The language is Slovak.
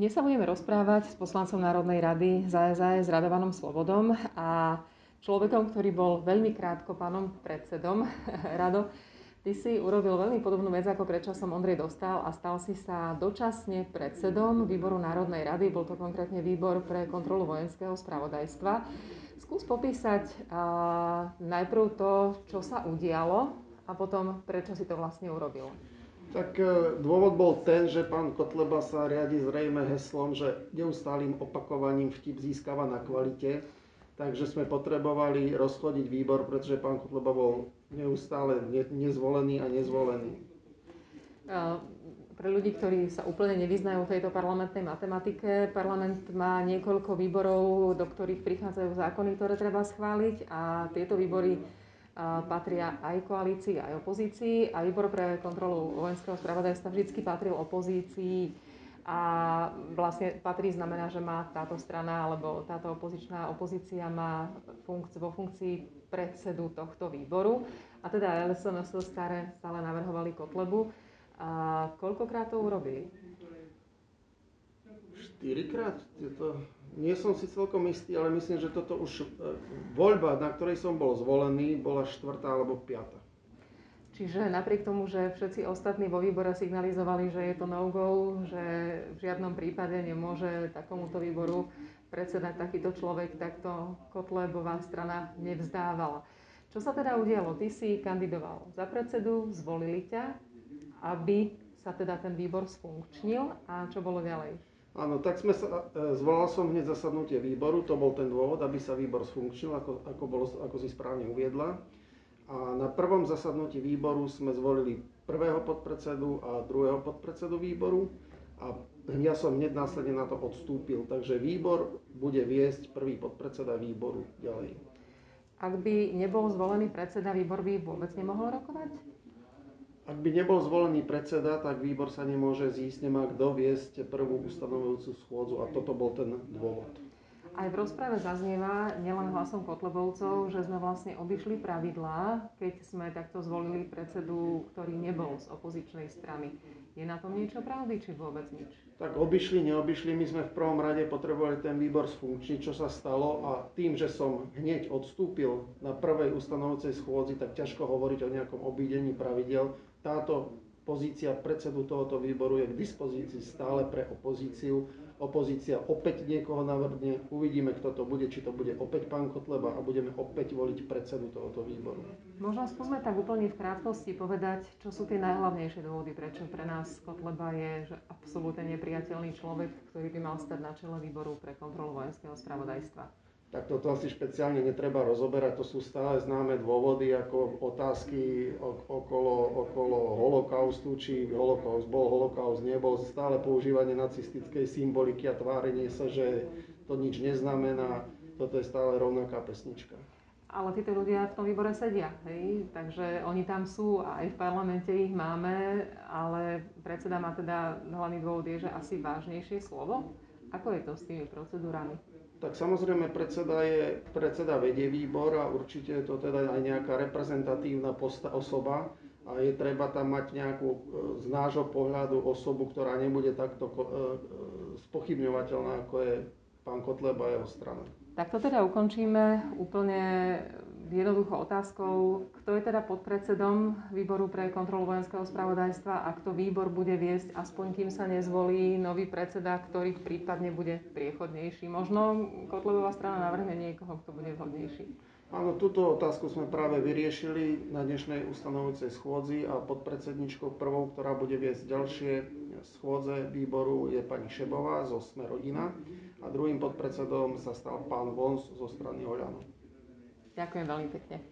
Dnes sa budeme rozprávať s poslancom Národnej rady za SAS Radovanom Slobodom a človekom, ktorý bol veľmi krátko pánom predsedom. Rado, ty si urobil veľmi podobnú vec, ako predčasom Ondrej dostal a stal si sa dočasne predsedom výboru Národnej rady. Bol to konkrétne výbor pre kontrolu vojenského spravodajstva. Skús popísať uh, najprv to, čo sa udialo a potom prečo si to vlastne urobil. Tak e, dôvod bol ten, že pán Kotleba sa riadi zrejme heslom, že neustálým opakovaním vtip získava na kvalite. Takže sme potrebovali rozchodiť výbor, pretože pán Kotleba bol neustále nezvolený a nezvolený. Pre ľudí, ktorí sa úplne nevyznajú v tejto parlamentnej matematike, parlament má niekoľko výborov, do ktorých prichádzajú zákony, ktoré treba schváliť a tieto výbory patria aj koalícii, aj opozícii a výbor pre kontrolu vojenského spravodajstva vždy patril opozícii a vlastne patrí znamená, že má táto strana alebo táto opozičná opozícia má funkci- vo funkcii predsedu tohto výboru. A teda LSNS staré stále navrhovali Kotlebu. A koľkokrát to urobili? Štyrikrát? Je to nie som si celkom istý, ale myslím, že toto už e, voľba, na ktorej som bol zvolený, bola štvrtá alebo piata. Čiže napriek tomu, že všetci ostatní vo výbore signalizovali, že je to no-go, že v žiadnom prípade nemôže takomuto výboru predsedať takýto človek, tak to Kotlebová strana nevzdávala. Čo sa teda udialo? Ty si kandidoval za predsedu, zvolili ťa, aby sa teda ten výbor sfunkčnil a čo bolo ďalej? Áno, tak sme sa, e, zvolal som hneď zasadnutie výboru, to bol ten dôvod, aby sa výbor sfunkčnil, ako, ako, bolo, ako si správne uviedla. A na prvom zasadnutí výboru sme zvolili prvého podpredsedu a druhého podpredsedu výboru a ja som hneď následne na to odstúpil. Takže výbor bude viesť prvý podpredseda výboru ďalej. Ak by nebol zvolený predseda, výbor by vôbec nemohol rokovať? Ak by nebol zvolený predseda, tak výbor sa nemôže zísť, nemá kto viesť prvú ustanovujúcu schôdzu a toto bol ten dôvod. Aj v rozprave zaznieva nielen hlasom Kotlebovcov, že sme vlastne obišli pravidlá, keď sme takto zvolili predsedu, ktorý nebol z opozičnej strany. Je na tom niečo pravdy, či vôbec nič? Tak obišli, neobišli, my sme v prvom rade potrebovali ten výbor sfunkčniť, čo sa stalo a tým, že som hneď odstúpil na prvej ustanovujúcej schôdzi, tak ťažko hovoriť o nejakom obídení pravidel táto pozícia predsedu tohoto výboru je k dispozícii stále pre opozíciu. Opozícia opäť niekoho navrhne, uvidíme, kto to bude, či to bude opäť pán Kotleba a budeme opäť voliť predsedu tohoto výboru. Možno skúsme tak úplne v krátkosti povedať, čo sú tie najhlavnejšie dôvody, prečo pre nás Kotleba je že absolútne nepriateľný človek, ktorý by mal stať na čele výboru pre kontrolu vojenského spravodajstva tak toto asi špeciálne netreba rozoberať. To sú stále známe dôvody, ako otázky okolo, okolo holokaustu, či holokaust bol, holokaust nebol, stále používanie nacistickej symboliky a tvárenie sa, že to nič neznamená. Toto je stále rovnaká pesnička. Ale títo ľudia v tom výbore sedia, hej? takže oni tam sú aj v parlamente ich máme, ale predseda má teda, hlavný dôvod je, že asi vážnejšie slovo. Ako je to s tými procedúrami? Tak samozrejme predseda, je, predseda vedie výbor a určite je to teda aj nejaká reprezentatívna posta, osoba a je treba tam mať nejakú e, z nášho pohľadu osobu, ktorá nebude takto e, e, spochybňovateľná, ako je pán Kotleba a jeho strana. Tak to teda ukončíme úplne jednoduchou otázkou, kto je teda podpredsedom výboru pre kontrolu vojenského spravodajstva a kto výbor bude viesť, aspoň kým sa nezvolí nový predseda, ktorý prípadne bude priechodnejší. Možno Kotlebová strana navrhne niekoho, kto bude vhodnejší. Áno, túto otázku sme práve vyriešili na dnešnej ustanovujúcej schôdzi a podpredsedničkou prvou, ktorá bude viesť ďalšie schôdze výboru je pani Šebová zo Sme rodina a druhým podpredsedom sa stal pán Vons zo strany Oľano. Ďakujem veľmi pekne.